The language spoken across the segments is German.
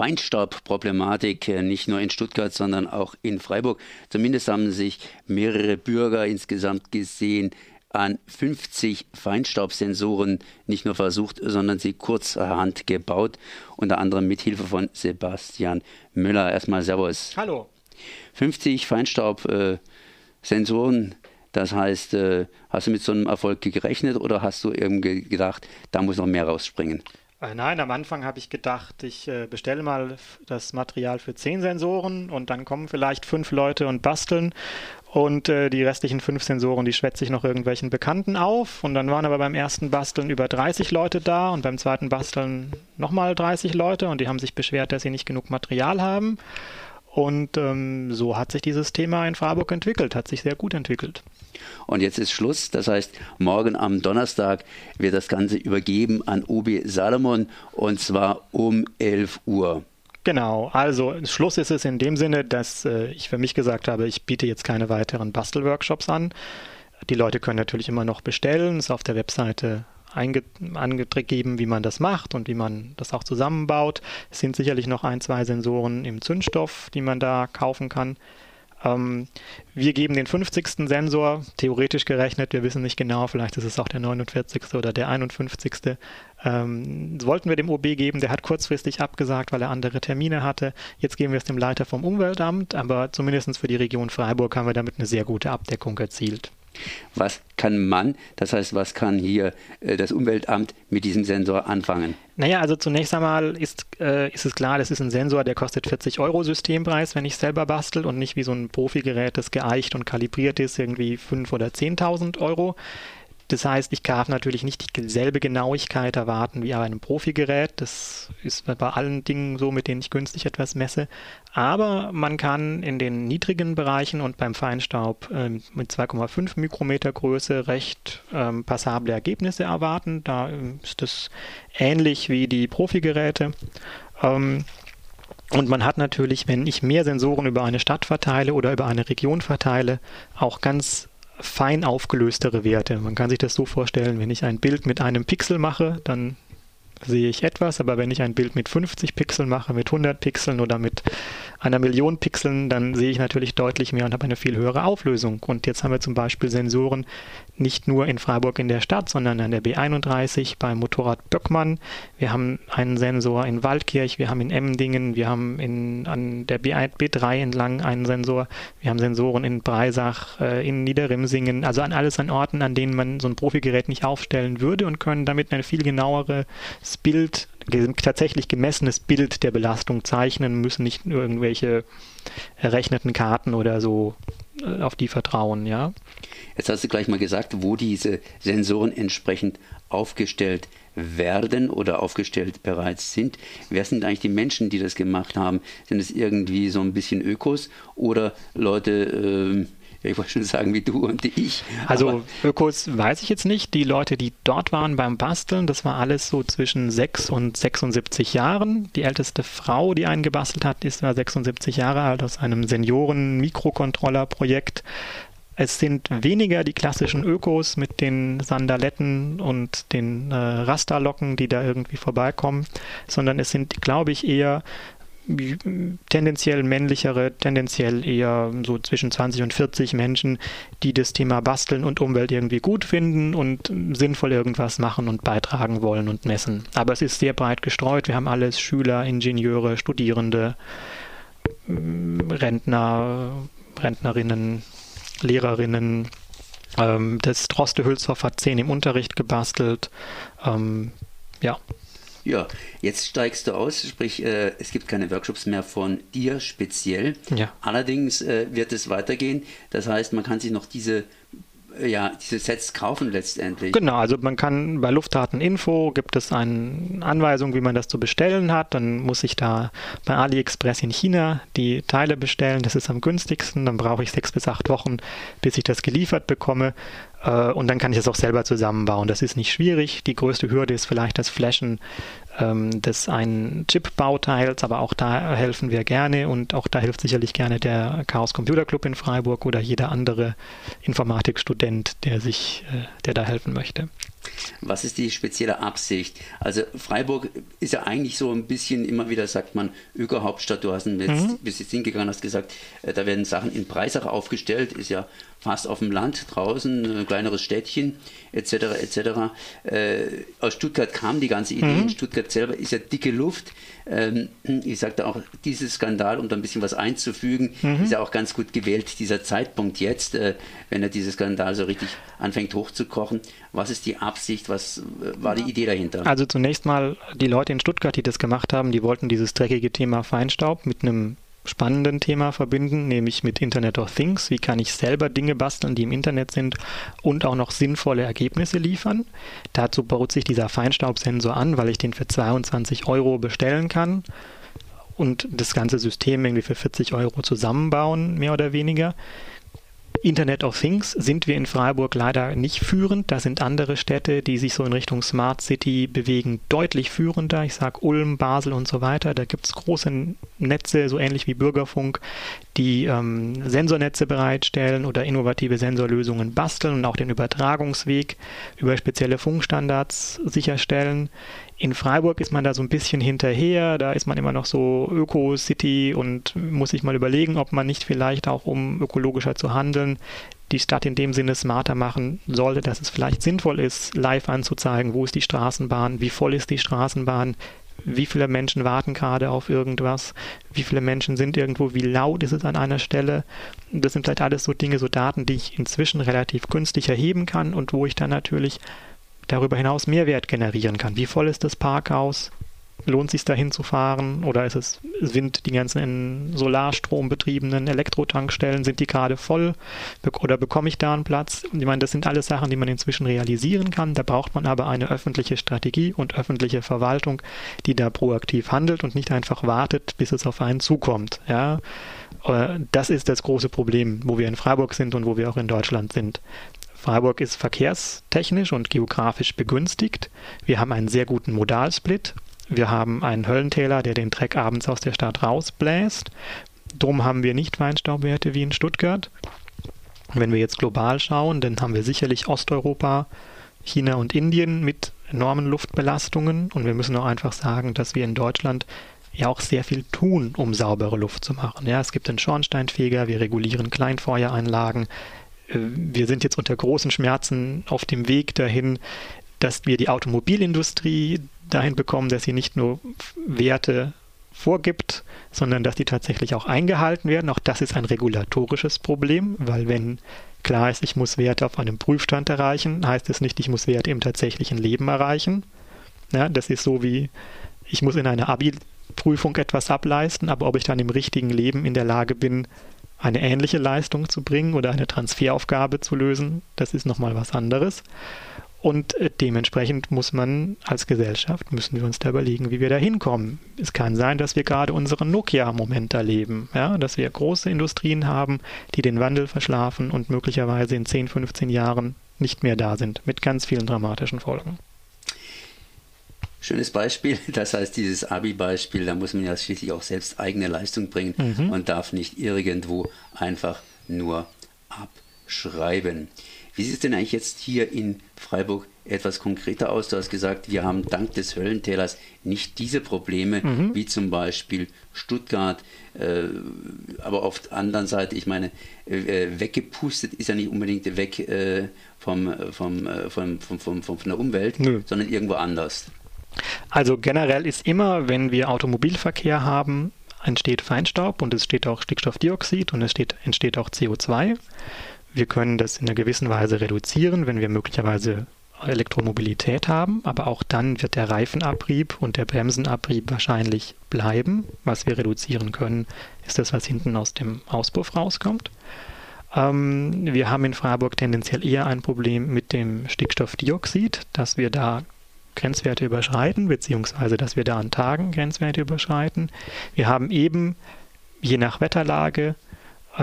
Feinstaubproblematik äh, nicht nur in Stuttgart, sondern auch in Freiburg. Zumindest haben sich mehrere Bürger insgesamt gesehen an 50 Feinstaubsensoren nicht nur versucht, sondern sie kurzerhand gebaut, unter anderem mit Hilfe von Sebastian Müller. Erstmal Servus. Hallo. 50 Feinstaubsensoren, das heißt, äh, hast du mit so einem Erfolg gerechnet oder hast du irgendwie gedacht, da muss noch mehr rausspringen? Äh, nein, am Anfang habe ich gedacht, ich äh, bestelle mal das Material für zehn Sensoren und dann kommen vielleicht fünf Leute und basteln. Und äh, die restlichen fünf Sensoren, die schwätze ich noch irgendwelchen Bekannten auf. Und dann waren aber beim ersten Basteln über 30 Leute da und beim zweiten Basteln nochmal 30 Leute. Und die haben sich beschwert, dass sie nicht genug Material haben und ähm, so hat sich dieses Thema in Freiburg entwickelt, hat sich sehr gut entwickelt. Und jetzt ist Schluss. Das heißt, morgen am Donnerstag wird das Ganze übergeben an Ubi Salomon und zwar um 11 Uhr. Genau, also Schluss ist es in dem Sinne, dass äh, ich für mich gesagt habe, ich biete jetzt keine weiteren Bastelworkshops an. Die Leute können natürlich immer noch bestellen, ist auf der Webseite angegeben, wie man das macht und wie man das auch zusammenbaut. Es sind sicherlich noch ein, zwei Sensoren im Zündstoff, die man da kaufen kann. Ähm, wir geben den 50. Sensor, theoretisch gerechnet, wir wissen nicht genau, vielleicht ist es auch der 49. oder der 51. Ähm, wollten wir dem OB geben, der hat kurzfristig abgesagt, weil er andere Termine hatte. Jetzt geben wir es dem Leiter vom Umweltamt, aber zumindest für die Region Freiburg haben wir damit eine sehr gute Abdeckung erzielt. Was kann man, das heißt, was kann hier äh, das Umweltamt mit diesem Sensor anfangen? Naja, also zunächst einmal ist, äh, ist es klar, das ist ein Sensor, der kostet 40 Euro Systempreis, wenn ich selber bastel und nicht wie so ein Profigerät, das geeicht und kalibriert ist, irgendwie 5.000 oder 10.000 Euro. Das heißt, ich darf natürlich nicht dieselbe Genauigkeit erwarten wie bei einem Profigerät. Das ist bei allen Dingen so, mit denen ich günstig etwas messe. Aber man kann in den niedrigen Bereichen und beim Feinstaub ähm, mit 2,5 Mikrometer Größe recht ähm, passable Ergebnisse erwarten. Da ähm, ist es ähnlich wie die Profigeräte. Ähm, und man hat natürlich, wenn ich mehr Sensoren über eine Stadt verteile oder über eine Region verteile, auch ganz fein aufgelöstere Werte. Man kann sich das so vorstellen, wenn ich ein Bild mit einem Pixel mache, dann sehe ich etwas, aber wenn ich ein Bild mit 50 Pixeln mache, mit 100 Pixeln oder mit einer Million Pixeln, dann sehe ich natürlich deutlich mehr und habe eine viel höhere Auflösung. Und jetzt haben wir zum Beispiel Sensoren nicht nur in Freiburg in der Stadt, sondern an der B31 beim Motorrad Böckmann. Wir haben einen Sensor in Waldkirch, wir haben in Emmendingen, wir haben in, an der B3 entlang einen Sensor, wir haben Sensoren in Breisach, äh, in Niederrimsingen, also an alles an Orten, an denen man so ein Profigerät nicht aufstellen würde und können damit ein viel genaueres Bild tatsächlich gemessenes Bild der Belastung zeichnen, müssen nicht irgendwelche errechneten Karten oder so äh, auf die vertrauen, ja. Jetzt hast du gleich mal gesagt, wo diese Sensoren entsprechend aufgestellt werden oder aufgestellt bereits sind. Wer sind eigentlich die Menschen, die das gemacht haben? Sind es irgendwie so ein bisschen Ökos oder Leute, äh, ich wollte schon sagen, wie du und ich. Also Ökos weiß ich jetzt nicht. Die Leute, die dort waren beim Basteln, das war alles so zwischen 6 und 76 Jahren. Die älteste Frau, die einen gebastelt hat, ist war 76 Jahre alt aus einem Senioren-Mikrocontroller-Projekt. Es sind weniger die klassischen Ökos mit den Sandaletten und den äh, Rasterlocken, die da irgendwie vorbeikommen, sondern es sind, glaube ich, eher tendenziell männlichere, tendenziell eher so zwischen 20 und 40 Menschen, die das Thema Basteln und Umwelt irgendwie gut finden und sinnvoll irgendwas machen und beitragen wollen und messen. Aber es ist sehr breit gestreut. Wir haben alles Schüler, Ingenieure, Studierende, Rentner, Rentnerinnen, Lehrerinnen. Ähm, das Droste Hülshoff hat zehn im Unterricht gebastelt. Ähm, ja, ja, jetzt steigst du aus, sprich, äh, es gibt keine Workshops mehr von dir speziell. Ja. Allerdings äh, wird es weitergehen. Das heißt, man kann sich noch diese ja, diese Sets kaufen letztendlich. Genau, also man kann bei Luftdateninfo gibt es eine Anweisung, wie man das zu bestellen hat. Dann muss ich da bei AliExpress in China die Teile bestellen. Das ist am günstigsten. Dann brauche ich sechs bis acht Wochen, bis ich das geliefert bekomme. Äh, und dann kann ich es auch selber zusammenbauen. Das ist nicht schwierig. Die größte Hürde ist vielleicht das Flashen ähm, des einen Chip-Bauteils, aber auch da helfen wir gerne und auch da hilft sicherlich gerne der Chaos Computer Club in Freiburg oder jeder andere Informatikstudent, der sich, äh, der da helfen möchte. Was ist die spezielle Absicht? Also Freiburg ist ja eigentlich so ein bisschen, immer wieder sagt man, Öko-Hauptstadt. Du hast jetzt, mhm. bist jetzt hingegangen, hast gesagt, äh, da werden Sachen in Breisach aufgestellt, ist ja fast auf dem Land draußen, ein kleineres Städtchen, etc. etc. Äh, aus Stuttgart kam die ganze Idee. Mhm. In Stuttgart selber ist ja dicke Luft. Ähm, ich sagte auch, dieses Skandal, um da ein bisschen was einzufügen, mhm. ist ja auch ganz gut gewählt, dieser Zeitpunkt jetzt, äh, wenn er dieses Skandal so richtig anfängt hochzukochen. Was ist die Absicht? Was äh, war die Idee dahinter? Also zunächst mal die Leute in Stuttgart, die das gemacht haben, die wollten dieses dreckige Thema Feinstaub mit einem spannenden Thema verbinden, nämlich mit Internet of Things. Wie kann ich selber Dinge basteln, die im Internet sind und auch noch sinnvolle Ergebnisse liefern? Dazu baut sich dieser Feinstaubsensor an, weil ich den für 22 Euro bestellen kann und das ganze System irgendwie für 40 Euro zusammenbauen, mehr oder weniger. Internet of Things sind wir in Freiburg leider nicht führend. Da sind andere Städte, die sich so in Richtung Smart City bewegen, deutlich führender. Ich sage Ulm, Basel und so weiter. Da gibt es große Netze, so ähnlich wie Bürgerfunk, die ähm, Sensornetze bereitstellen oder innovative Sensorlösungen basteln und auch den Übertragungsweg über spezielle Funkstandards sicherstellen. In Freiburg ist man da so ein bisschen hinterher, da ist man immer noch so Öko-City und muss sich mal überlegen, ob man nicht vielleicht auch, um ökologischer zu handeln, die Stadt in dem Sinne smarter machen sollte, dass es vielleicht sinnvoll ist, live anzuzeigen, wo ist die Straßenbahn, wie voll ist die Straßenbahn, wie viele Menschen warten gerade auf irgendwas, wie viele Menschen sind irgendwo, wie laut ist es an einer Stelle. Das sind vielleicht alles so Dinge, so Daten, die ich inzwischen relativ günstig erheben kann und wo ich dann natürlich darüber hinaus Mehrwert generieren kann. Wie voll ist das Parkhaus? Lohnt es sich dahin zu fahren? Oder ist es, sind die ganzen in Solarstrom betriebenen Elektrotankstellen, sind die gerade voll? Oder bekomme ich da einen Platz? Ich meine, das sind alles Sachen, die man inzwischen realisieren kann. Da braucht man aber eine öffentliche Strategie und öffentliche Verwaltung, die da proaktiv handelt und nicht einfach wartet, bis es auf einen zukommt. Ja? Äh, das ist das große Problem, wo wir in Freiburg sind und wo wir auch in Deutschland sind. Freiburg ist verkehrstechnisch und geografisch begünstigt. Wir haben einen sehr guten Modalsplit. Wir haben einen Höllentäler, der den Dreck abends aus der Stadt rausbläst. Drum haben wir nicht Feinstaubwerte wie in Stuttgart. Wenn wir jetzt global schauen, dann haben wir sicherlich Osteuropa, China und Indien mit enormen Luftbelastungen. Und wir müssen auch einfach sagen, dass wir in Deutschland ja auch sehr viel tun, um saubere Luft zu machen. Ja, es gibt den Schornsteinfeger, wir regulieren Kleinfeueranlagen, äh, wir sind jetzt unter großen Schmerzen auf dem Weg dahin, dass wir die Automobilindustrie dahin bekommen, dass sie nicht nur Werte vorgibt, sondern dass die tatsächlich auch eingehalten werden. Auch das ist ein regulatorisches Problem, weil wenn klar ist, ich muss Werte auf einem Prüfstand erreichen, heißt es nicht, ich muss Werte im tatsächlichen Leben erreichen. Ja, das ist so wie, ich muss in einer Abi-Prüfung etwas ableisten, aber ob ich dann im richtigen Leben in der Lage bin, eine ähnliche Leistung zu bringen oder eine Transferaufgabe zu lösen, das ist nochmal was anderes. Und äh, dementsprechend muss man als Gesellschaft, müssen wir uns da überlegen, wie wir da hinkommen. Es kann sein, dass wir gerade unseren Nokia-Moment erleben, ja, dass wir große Industrien haben, die den Wandel verschlafen und möglicherweise in 10, 15 Jahren nicht mehr da sind, mit ganz vielen dramatischen Folgen. Schönes Beispiel. Das heißt, dieses Abi-Beispiel, da muss man ja schließlich auch selbst eigene Leistung bringen mhm. und darf nicht irgendwo einfach nur abschreiben. Wie sieht es denn eigentlich jetzt hier in Freiburg etwas konkreter aus? Du hast gesagt, wir haben dank des Höllentälers nicht diese Probleme mhm. wie zum Beispiel Stuttgart, äh, aber auf der anderen Seite, ich meine, äh, weggepustet ist ja nicht unbedingt weg äh, vom, vom, äh, vom, vom, vom, von der Umwelt, Nö. sondern irgendwo anders. Also generell ist immer, wenn wir Automobilverkehr haben, entsteht Feinstaub und es steht auch Stickstoffdioxid und es steht, entsteht auch CO2. Wir können das in einer gewissen Weise reduzieren, wenn wir möglicherweise Elektromobilität haben, aber auch dann wird der Reifenabrieb und der Bremsenabrieb wahrscheinlich bleiben. Was wir reduzieren können, ist das, was hinten aus dem Auspuff rauskommt. Ähm, wir haben in Freiburg tendenziell eher ein Problem mit dem Stickstoffdioxid, dass wir da Grenzwerte überschreiten, beziehungsweise dass wir da an Tagen Grenzwerte überschreiten. Wir haben eben je nach Wetterlage,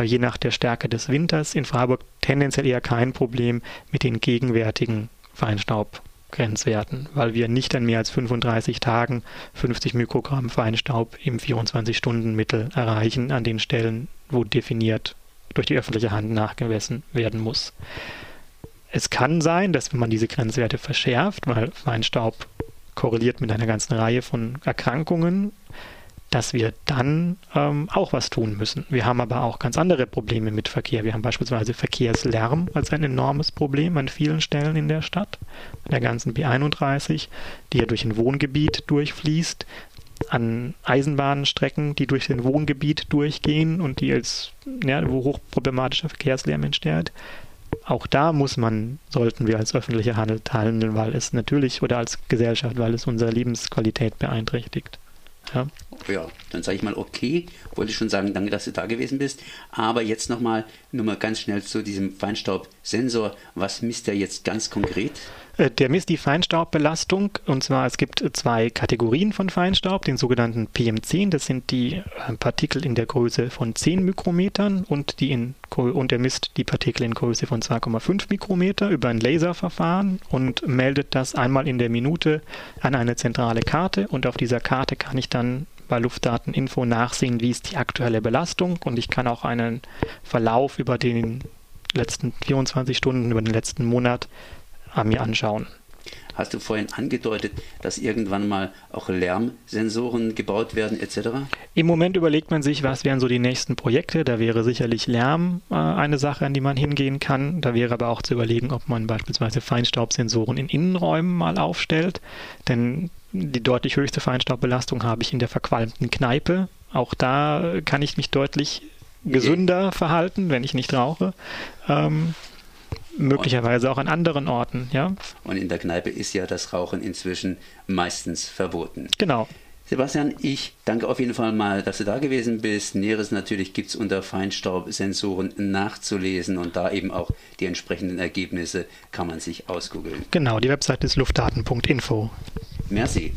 je nach der Stärke des Winters in Freiburg tendenziell eher kein Problem mit den gegenwärtigen Feinstaubgrenzwerten, weil wir nicht an mehr als 35 Tagen 50 Mikrogramm Feinstaub im 24-Stunden-Mittel erreichen, an den Stellen, wo definiert durch die öffentliche Hand nachgemessen werden muss. es kann sein, dass wenn man diese Grenzwerte verschärft, weil Feinstaub korreliert mit einer ganzen Reihe von Erkrankungen, dass wir dann ähm, auch was tun müssen. Wir haben aber auch ganz andere Probleme mit Verkehr. Wir haben beispielsweise Verkehrslärm als ein enormes Problem an vielen Stellen in der Stadt, an der ganzen B31, die ja durch ein Wohngebiet durchfließt, an Eisenbahnstrecken, die durch ein Wohngebiet durchgehen und die als ja, wo hochproblematischer Verkehrslärm entsteht. Auch da muss man, sollten wir als öffentlicher Handel handeln, weil es natürlich oder als Gesellschaft, weil es unsere Lebensqualität beeinträchtigt. Ja, ja dann sage ich mal okay. Wollte schon sagen, danke, dass du da gewesen bist. Aber jetzt nochmal nur mal ganz schnell zu diesem Feinstaubsensor. Was misst er jetzt ganz konkret? Äh, der misst die Feinstaubbelastung und zwar es gibt zwei Kategorien von Feinstaub, den sogenannten PM10, das sind die äh, Partikel in der Größe von 10 Mikrometern und, die in, und er misst die Partikel in Größe von 2,5 Mikrometer über ein Laserverfahren und meldet das einmal in der Minute an eine zentrale Karte und auf dieser Karte kann ich dann bei Luftdateninfo nachsehen, wie ist die aktuelle Belastung und ich kann auch einen Verlauf über den letzten 24 Stunden, über den letzten Monat mir anschauen. Hast du vorhin angedeutet, dass irgendwann mal auch Lärmsensoren gebaut werden etc.? Im Moment überlegt man sich, was wären so die nächsten Projekte. Da wäre sicherlich Lärm äh, eine Sache, an die man hingehen kann. Da wäre aber auch zu überlegen, ob man beispielsweise Feinstaubsensoren in Innenräumen mal aufstellt. Denn die deutlich höchste Feinstaubbelastung habe ich in der verqualmten Kneipe. Auch da kann ich mich deutlich gesünder verhalten, wenn ich nicht rauche. Ähm, möglicherweise auch an anderen Orten, ja. Und in der Kneipe ist ja das Rauchen inzwischen meistens verboten. Genau. Sebastian, ich danke auf jeden Fall mal, dass du da gewesen bist. Näheres natürlich gibt es unter Feinstaubsensoren nachzulesen und da eben auch die entsprechenden Ergebnisse kann man sich ausgoogeln. Genau, die Website ist luftdaten.info. Merci.